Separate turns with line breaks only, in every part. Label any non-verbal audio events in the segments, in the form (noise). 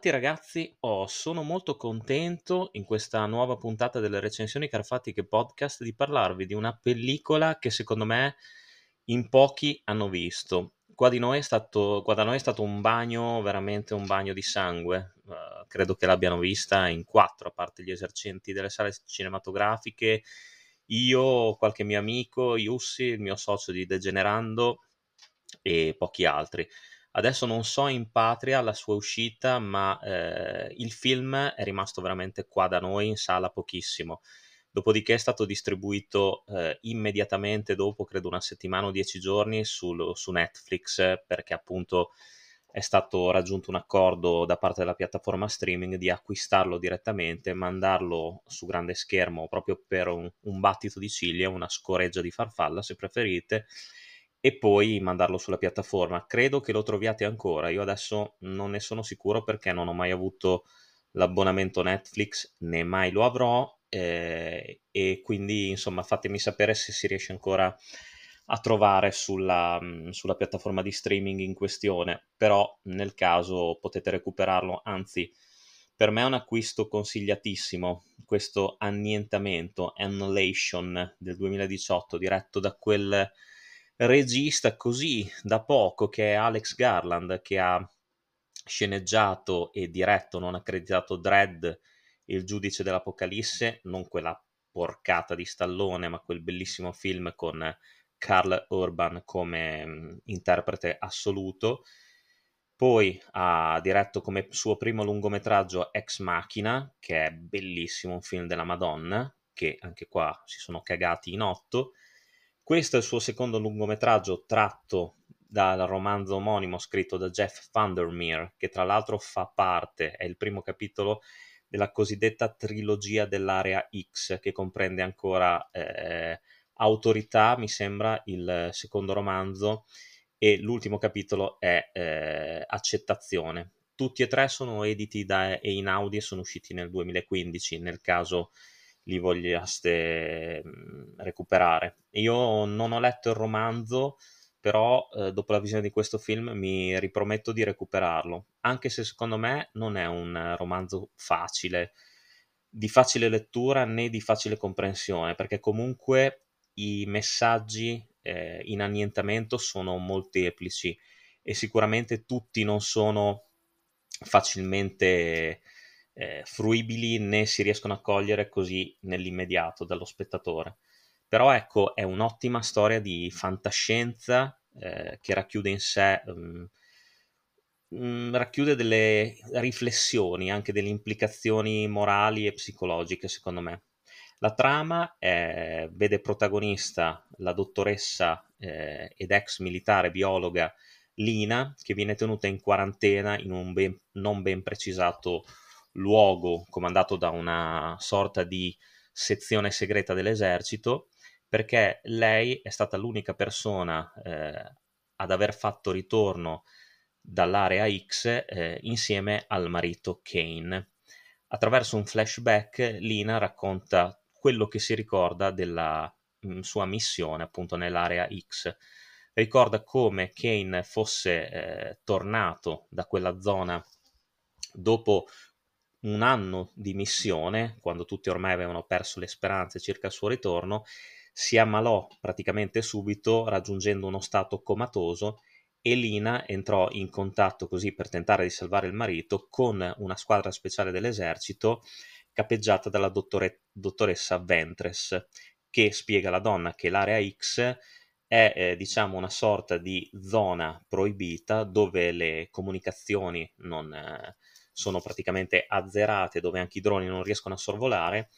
Ritrovati ragazzi, oh, sono molto contento in questa nuova puntata delle recensioni carfatiche podcast di parlarvi di una pellicola che secondo me in pochi hanno visto. Qua, di noi è stato, da noi è stato un bagno, veramente un bagno di sangue. Uh, credo che l'abbiano vista in quattro, a parte gli esercenti delle sale cinematografiche, io, qualche mio amico, Yussi, il mio socio di Degenerando e pochi altri. Adesso non so in patria la sua uscita, ma eh, il film è rimasto veramente qua da noi in sala pochissimo. Dopodiché è stato distribuito eh, immediatamente dopo, credo una settimana o dieci giorni, sul, su Netflix, perché appunto è stato raggiunto un accordo da parte della piattaforma streaming di acquistarlo direttamente, mandarlo su grande schermo proprio per un, un battito di ciglia, una scoreggia di farfalla se preferite, e poi mandarlo sulla piattaforma. Credo che lo troviate ancora. Io adesso non ne sono sicuro perché non ho mai avuto l'abbonamento Netflix, né mai lo avrò. Eh, e quindi insomma fatemi sapere se si riesce ancora a trovare sulla, sulla piattaforma di streaming in questione. Però nel caso potete recuperarlo, anzi. Per me è un acquisto consigliatissimo questo annientamento, Annihilation del 2018, diretto da quel regista così da poco che è Alex Garland che ha sceneggiato e diretto non accreditato Dread il giudice dell'Apocalisse non quella porcata di Stallone ma quel bellissimo film con Carl Urban come mm, interprete assoluto. Poi ha diretto come suo primo lungometraggio Ex Machina che è bellissimo un film della Madonna che anche qua si sono cagati in otto questo è il suo secondo lungometraggio tratto dal romanzo omonimo scritto da Jeff Vandermeer, che tra l'altro fa parte, è il primo capitolo della cosiddetta trilogia dell'area X, che comprende ancora eh, Autorità, mi sembra, il secondo romanzo, e l'ultimo capitolo è eh, Accettazione. Tutti e tre sono editi da Einaudi e sono usciti nel 2015, nel caso li vogliaste mm, recuperare. Io non ho letto il romanzo, però eh, dopo la visione di questo film mi riprometto di recuperarlo, anche se secondo me non è un romanzo facile, di facile lettura né di facile comprensione, perché comunque i messaggi eh, in annientamento sono molteplici e sicuramente tutti non sono facilmente eh, fruibili né si riescono a cogliere così nell'immediato dallo spettatore. Però ecco, è un'ottima storia di fantascienza eh, che racchiude in sé, um, um, racchiude delle riflessioni, anche delle implicazioni morali e psicologiche, secondo me. La trama è, vede protagonista la dottoressa eh, ed ex militare biologa Lina, che viene tenuta in quarantena in un ben, non ben precisato luogo comandato da una sorta di sezione segreta dell'esercito, perché lei è stata l'unica persona eh, ad aver fatto ritorno dall'area X eh, insieme al marito Kane. Attraverso un flashback, Lina racconta quello che si ricorda della mh, mm, sua missione appunto nell'area X. Ricorda come Kane fosse eh, tornato da quella zona dopo un anno di missione, quando tutti ormai avevano perso le speranze circa il suo ritorno, si ammalò praticamente subito raggiungendo uno stato comatoso e Lina entrò in contatto così per tentare di salvare il marito con una squadra speciale dell'esercito capeggiata dalla dottore, dottoressa Ventress che spiega alla donna che l'area X è eh, diciamo una sorta di zona proibita dove le comunicazioni non, eh, sono praticamente azzerate, dove anche i droni non riescono a sorvolare,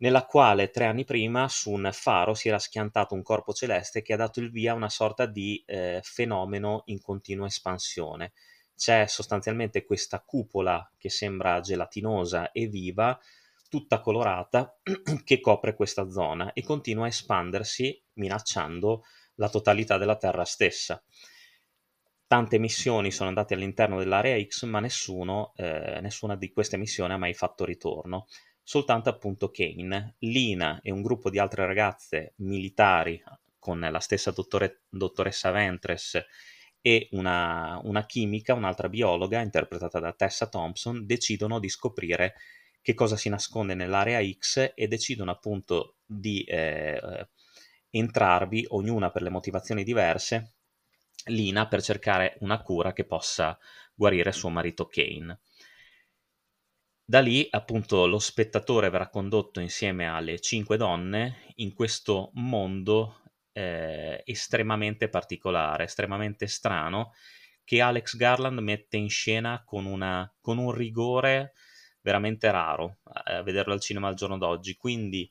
nella quale tre anni prima su un faro si era schiantato un corpo celeste che ha dato il via a una sorta di eh, fenomeno in continua espansione. C'è sostanzialmente questa cupola che sembra gelatinosa e viva, tutta colorata, (clears throat) che copre questa zona e continua a espandersi minacciando la totalità della Terra stessa. Tante missioni sono andate all'interno dell'area X, ma nessuno, eh, nessuna di queste missioni ha mai fatto ritorno. Soltanto appunto Kane, Lina e un gruppo di altre ragazze militari con la stessa dottore, dottoressa Ventress e una, una chimica, un'altra biologa, interpretata da Tessa Thompson, decidono di scoprire che cosa si nasconde nell'area X e decidono appunto di eh, entrarvi, ognuna per le motivazioni diverse, Lina per cercare una cura che possa guarire suo marito Kane. Da lì, appunto, lo spettatore verrà condotto insieme alle cinque donne in questo mondo eh, estremamente particolare, estremamente strano, che Alex Garland mette in scena con, una, con un rigore veramente raro eh, a vederlo al cinema al giorno d'oggi. Quindi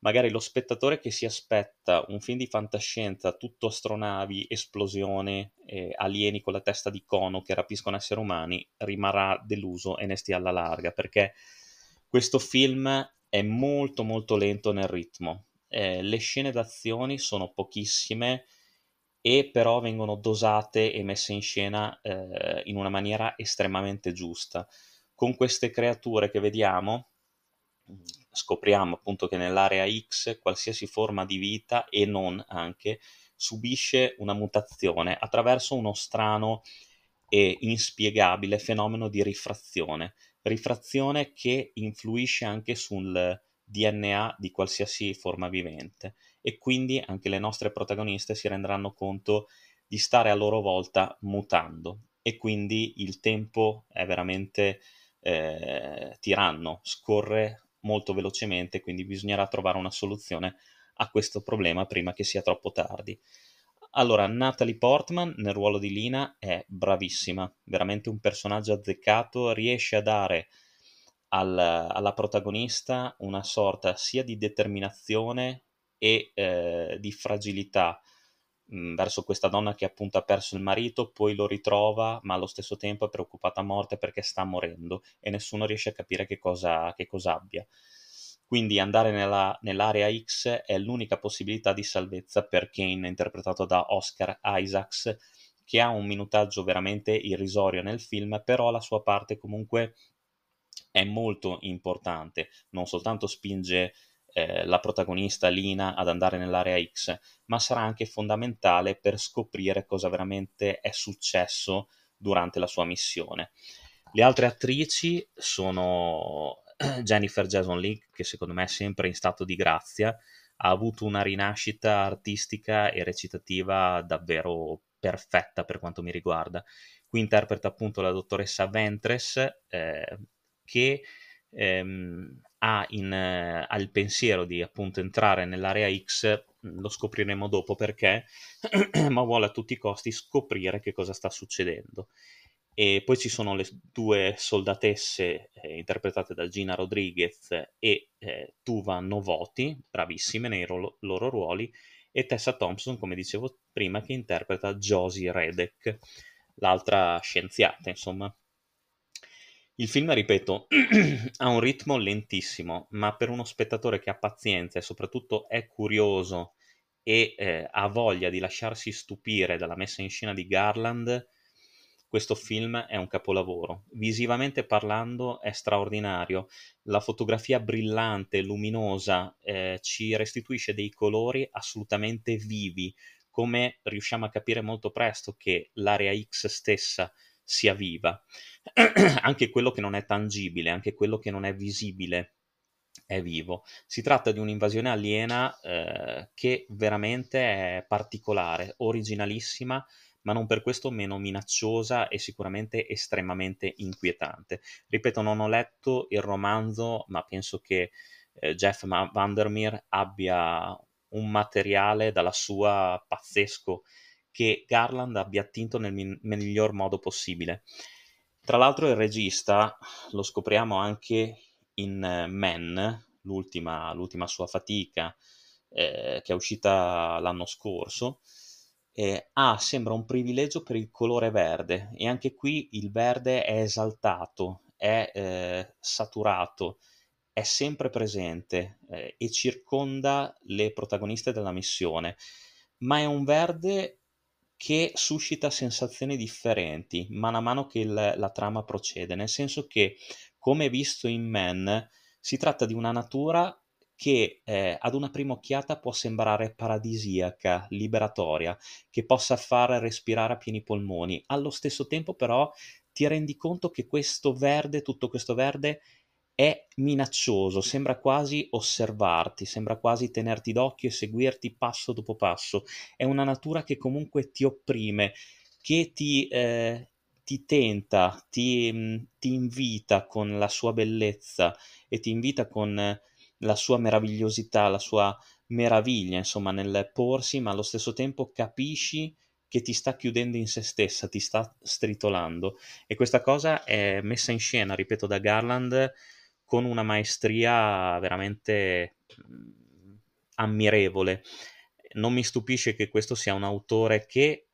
magari lo spettatore che si aspetta un film di fantascienza tutto astronavi, esplosione, eh, alieni con la testa di cono che rapiscono esseri umani, rimarrà deluso e ne stia alla larga, perché questo film è molto molto lento nel ritmo. Eh, le scene d'azione sono pochissime e però vengono dosate e messe in scena eh, in una maniera estremamente giusta. Con queste creature che vediamo, scopriamo appunto che nell'area X qualsiasi forma di vita e non anche subisce una mutazione attraverso uno strano e inspiegabile fenomeno di rifrazione, rifrazione che influisce anche sul DNA di qualsiasi forma vivente. E quindi anche le nostre protagoniste si renderanno conto di stare a loro volta mutando. E quindi il tempo è veramente eh, tiranno, scorre molto velocemente, quindi bisognerà trovare una soluzione a questo problema prima che sia troppo tardi. Allora, Natalie Portman nel ruolo di Lina è bravissima, veramente un personaggio azzeccato, riesce a dare al, alla protagonista una sorta sia di determinazione e eh, di fragilità verso questa donna che appunto ha perso il marito, poi lo ritrova, ma allo stesso tempo è preoccupata a morte perché sta morendo e nessuno riesce a capire che cosa, che cosa abbia. Quindi andare nella, nell'area X è l'unica possibilità di salvezza per Kane, interpretato da Oscar Isaacs, che ha un minutaggio veramente irrisorio nel film, però la sua parte comunque è molto importante, non soltanto spinge eh, la protagonista Lina ad andare nell'area X, ma sarà anche fondamentale per scoprire cosa veramente è successo durante la sua missione. Le altre attrici sono Jennifer Jason Leigh, che secondo me è sempre in stato di grazia, ha avuto una rinascita artistica e recitativa davvero perfetta per quanto mi riguarda. Qui interpreta appunto la dottoressa Ventress, eh, che ehm, ha, in, eh, ha, il pensiero di appunto entrare nell'area X, lo scopriremo dopo perché, (clears throat) ma vuole a tutti i costi scoprire che cosa sta succedendo. E poi ci sono le due soldatesse eh, interpretate da Gina Rodriguez e eh, Tuva Novoti, bravissime nei ro- loro ruoli, e Tessa Thompson, come dicevo prima, che interpreta Josie Redek, l'altra scienziata, insomma. Il film, ripeto, (clears throat) ha un ritmo lentissimo, ma per uno spettatore che ha pazienza e soprattutto è curioso e eh, ha voglia di lasciarsi stupire dalla messa in scena di Garland, questo film è un capolavoro. Visivamente parlando è straordinario. La fotografia brillante, luminosa, eh, ci restituisce dei colori assolutamente vivi, come riusciamo a capire molto presto che l'area X stessa sia viva. (clears throat) anche quello che non è tangibile, anche quello che non è visibile è vivo. Si tratta di un'invasione aliena eh, che veramente è particolare, originalissima, ma non per questo meno minacciosa e sicuramente estremamente inquietante. Ripeto, non ho letto il romanzo, ma penso che eh, Jeff Vandermeer abbia un materiale dalla sua pazzesco che Garland abbia attinto nel mi- miglior modo possibile. Tra l'altro il regista lo scopriamo anche in eh, Men, l'ultima, l'ultima sua fatica eh, che è uscita l'anno scorso, eh, ha, sembra un privilegio per il colore verde e anche qui il verde è esaltato, è eh, saturato, è sempre presente eh, e circonda le protagoniste della missione, ma è un verde che suscita sensazioni differenti man mano che il, la trama procede, nel senso che, come visto in Men, si tratta di una natura che eh, ad una prima occhiata può sembrare paradisiaca, liberatoria, che possa far respirare a pieni polmoni. Allo stesso tempo però ti rendi conto che questo verde, tutto questo verde, è minaccioso, sembra quasi osservarti, sembra quasi tenerti d'occhio e seguirti passo dopo passo. È una natura che comunque ti opprime, che ti, eh, ti tenta, ti, mm, ti, invita con la sua bellezza e ti invita con la sua meravigliosità, la sua meraviglia, insomma, nel porsi, ma allo stesso tempo capisci che ti sta chiudendo in se stessa, ti sta stritolando. E questa cosa è messa in scena, ripeto, da Garland con una maestria veramente mm, ammirevole. Non mi stupisce che questo sia un autore che,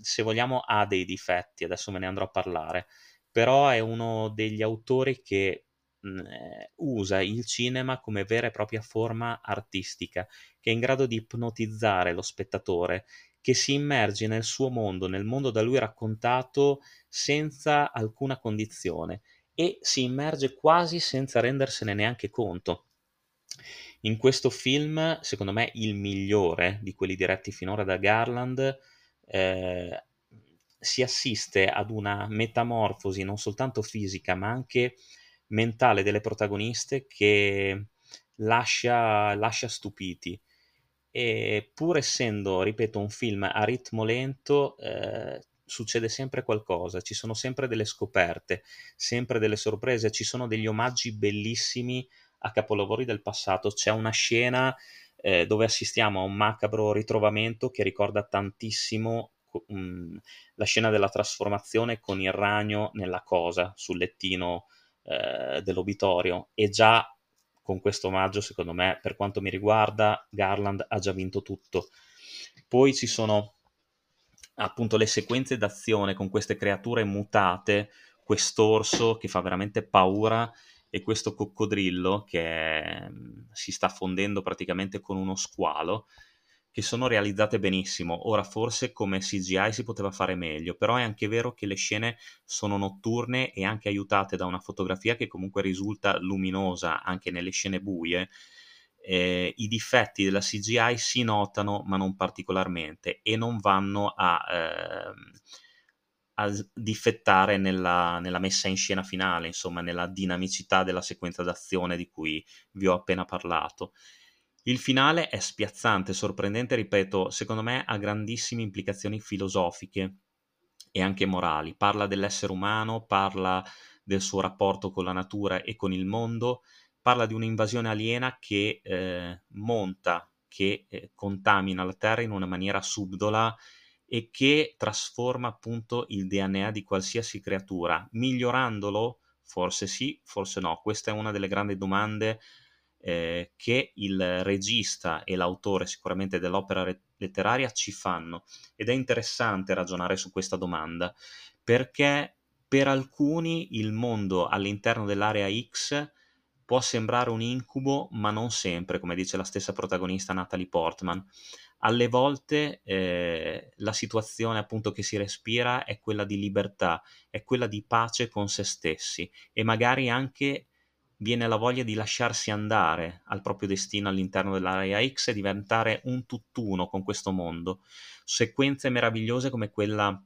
se vogliamo, ha dei difetti, adesso me ne andrò a parlare, però è uno degli autori che mh, eh, usa il cinema come vera e propria forma artistica, che è in grado di ipnotizzare lo spettatore, che si immerge nel suo mondo, nel mondo da lui raccontato senza alcuna condizione e si immerge quasi senza rendersene neanche conto. In questo film, secondo me il migliore di quelli diretti finora da Garland, eh, si assiste ad una metamorfosi non soltanto fisica ma anche mentale delle protagoniste che lascia, lascia stupiti. E pur essendo, ripeto, un film a ritmo lento, eh, succede sempre qualcosa, ci sono sempre delle scoperte, sempre delle sorprese, ci sono degli omaggi bellissimi a capolavori del passato. C'è una scena eh, dove assistiamo a un macabro ritrovamento che ricorda tantissimo um, la scena della trasformazione con il ragno nella cosa sul lettino eh, dell'obitorio e già con questo omaggio, secondo me, per quanto mi riguarda, Garland ha già vinto tutto. Poi ci sono appunto le sequenze d'azione con queste creature mutate, quest'orso che fa veramente paura e questo coccodrillo che mm, si sta fondendo praticamente con uno squalo che sono realizzate benissimo. Ora forse come CGI si poteva fare meglio, però è anche vero che le scene sono notturne e anche aiutate da una fotografia che comunque risulta luminosa anche nelle scene buie eh, i difetti della CGI si notano ma non particolarmente e non vanno a, eh, a difettare nella, nella, messa in scena finale, insomma nella dinamicità della sequenza d'azione di cui vi ho appena parlato. Il finale è spiazzante, sorprendente, ripeto, secondo me ha grandissime implicazioni filosofiche e anche morali. Parla dell'essere umano, parla del suo rapporto con la natura e con il mondo, parla di un'invasione aliena che eh, monta, che eh, contamina la Terra in una maniera subdola e che trasforma appunto il DNA di qualsiasi creatura, migliorandolo? Forse sì, forse no. Questa è una delle grandi domande eh, che il regista e l'autore sicuramente dell'opera re- letteraria ci fanno ed è interessante ragionare su questa domanda perché per alcuni il mondo all'interno dell'area X può sembrare un incubo, ma non sempre, come dice la stessa protagonista Natalie Portman. Alle volte eh, la situazione appunto che si respira è quella di libertà, è quella di pace con se stessi e magari anche viene la voglia di lasciarsi andare al proprio destino all'interno dell'area X e diventare un tutt'uno con questo mondo. Sequenze meravigliose come quella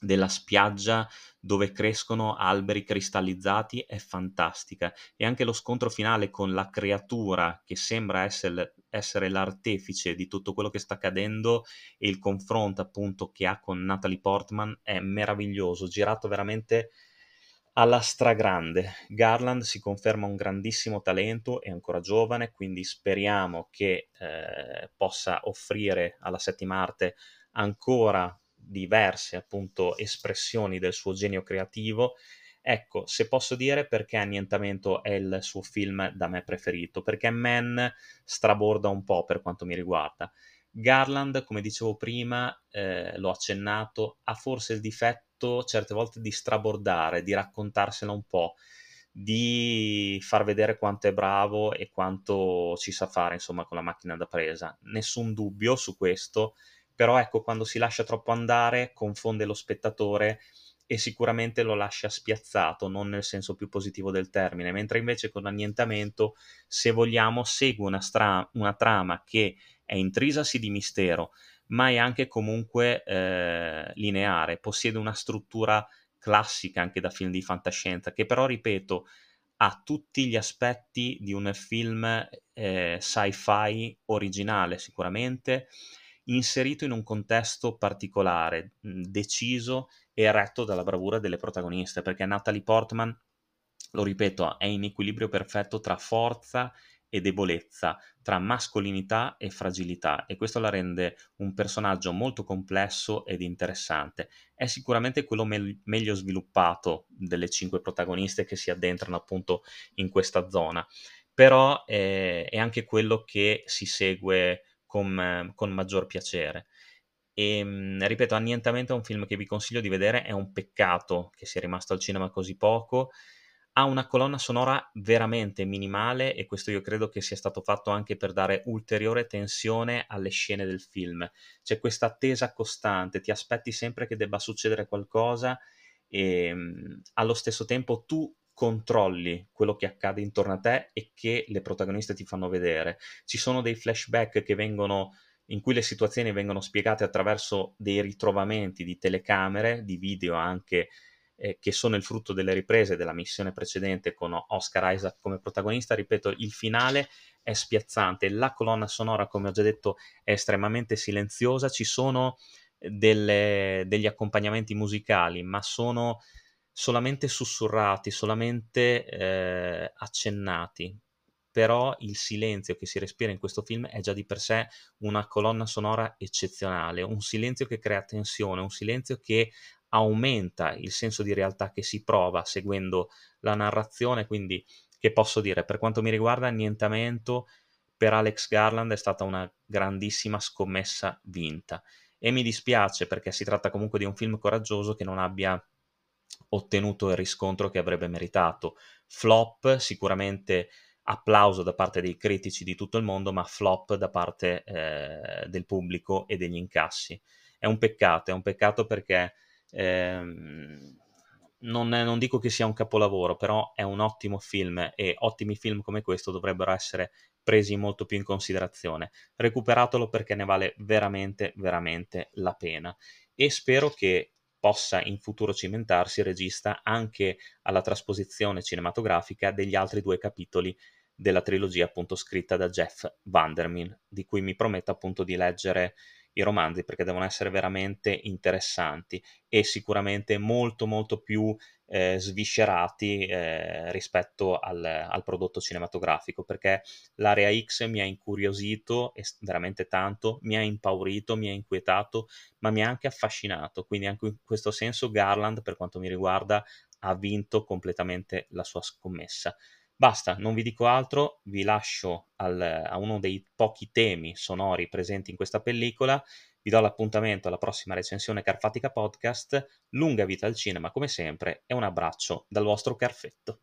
della spiaggia dove crescono alberi cristallizzati è fantastica e anche lo scontro finale con la creatura che sembra essere, essere l'artefice di tutto quello che sta accadendo e il confronto appunto che ha con Natalie Portman è meraviglioso, girato veramente alla stragrande. Garland si conferma un grandissimo talento, è ancora giovane, quindi speriamo che eh, possa offrire alla settima arte ancora diverse appunto espressioni del suo genio creativo. Ecco, se posso dire perché Annientamento è il suo film da me preferito, perché Man straborda un po' per quanto mi riguarda. Garland, come dicevo prima, eh, l'ho accennato, ha forse il difetto certe volte di strabordare, di raccontarsela un po', di far vedere quanto è bravo e quanto ci sa fare, insomma, con la macchina da presa. Nessun dubbio su questo, però ecco quando si lascia troppo andare confonde lo spettatore e sicuramente lo lascia spiazzato, non nel senso più positivo del termine, mentre invece con annientamento, se vogliamo, segue una, stra- una trama che è intrisasi di mistero, ma è anche comunque eh, lineare, possiede una struttura classica anche da film di fantascienza, che però, ripeto, ha tutti gli aspetti di un film eh, sci-fi originale sicuramente, inserito in un contesto particolare, deciso e retto dalla bravura delle protagoniste, perché Natalie Portman, lo ripeto, è in equilibrio perfetto tra forza e debolezza, tra mascolinità e fragilità e questo la rende un personaggio molto complesso ed interessante. È sicuramente quello me- meglio sviluppato delle cinque protagoniste che si addentrano appunto in questa zona, però eh, è anche quello che si segue con, con maggior piacere. E ehm, ripeto, Annientamento è un film che vi consiglio di vedere, è un peccato che sia rimasto al cinema così poco. Ha una colonna sonora veramente minimale e questo io credo che sia stato fatto anche per dare ulteriore tensione alle scene del film. C'è questa attesa costante, ti aspetti sempre che debba succedere qualcosa e ehm, allo stesso tempo tu controlli quello che accade intorno a te e che le protagoniste ti fanno vedere. Ci sono dei flashback che vengono in cui le situazioni vengono spiegate attraverso dei ritrovamenti di telecamere, di video anche eh, che sono il frutto delle riprese della missione precedente con Oscar Isaac come protagonista. Ripeto, il finale è spiazzante, la colonna sonora, come ho già detto, è estremamente silenziosa, ci sono delle, degli accompagnamenti musicali, ma sono solamente sussurrati, solamente eh, accennati, però il silenzio che si respira in questo film è già di per sé una colonna sonora eccezionale, un silenzio che crea tensione, un silenzio che aumenta il senso di realtà che si prova seguendo la narrazione, quindi che posso dire, per quanto mi riguarda, annientamento per Alex Garland è stata una grandissima scommessa vinta. E mi dispiace perché si tratta comunque di un film coraggioso che non abbia ottenuto il riscontro che avrebbe meritato. Flop sicuramente applauso da parte dei critici di tutto il mondo, ma flop da parte eh, del pubblico e degli incassi. È un peccato, è un peccato perché ehm, non, è, non, dico che sia un capolavoro, però è un ottimo film e ottimi film come questo dovrebbero essere presi molto più in considerazione. Recuperatelo perché ne vale veramente, veramente la pena e spero che possa in futuro cimentarsi regista anche alla trasposizione cinematografica degli altri due capitoli della trilogia appunto scritta da Jeff Vandermeer, di cui mi prometto appunto di leggere i romanzi perché devono essere veramente interessanti e sicuramente molto molto più eh, sviscerati eh, rispetto al, al, prodotto cinematografico perché l'area X mi ha incuriosito veramente tanto, mi ha impaurito, mi ha inquietato, ma mi ha anche affascinato, quindi anche in questo senso Garland per quanto mi riguarda ha vinto completamente la sua scommessa. Basta, non vi dico altro, vi lascio al, a uno dei pochi temi sonori presenti in questa pellicola, vi do l'appuntamento alla prossima recensione Carfatica Podcast, lunga vita al cinema come sempre e un abbraccio dal vostro Carfetto.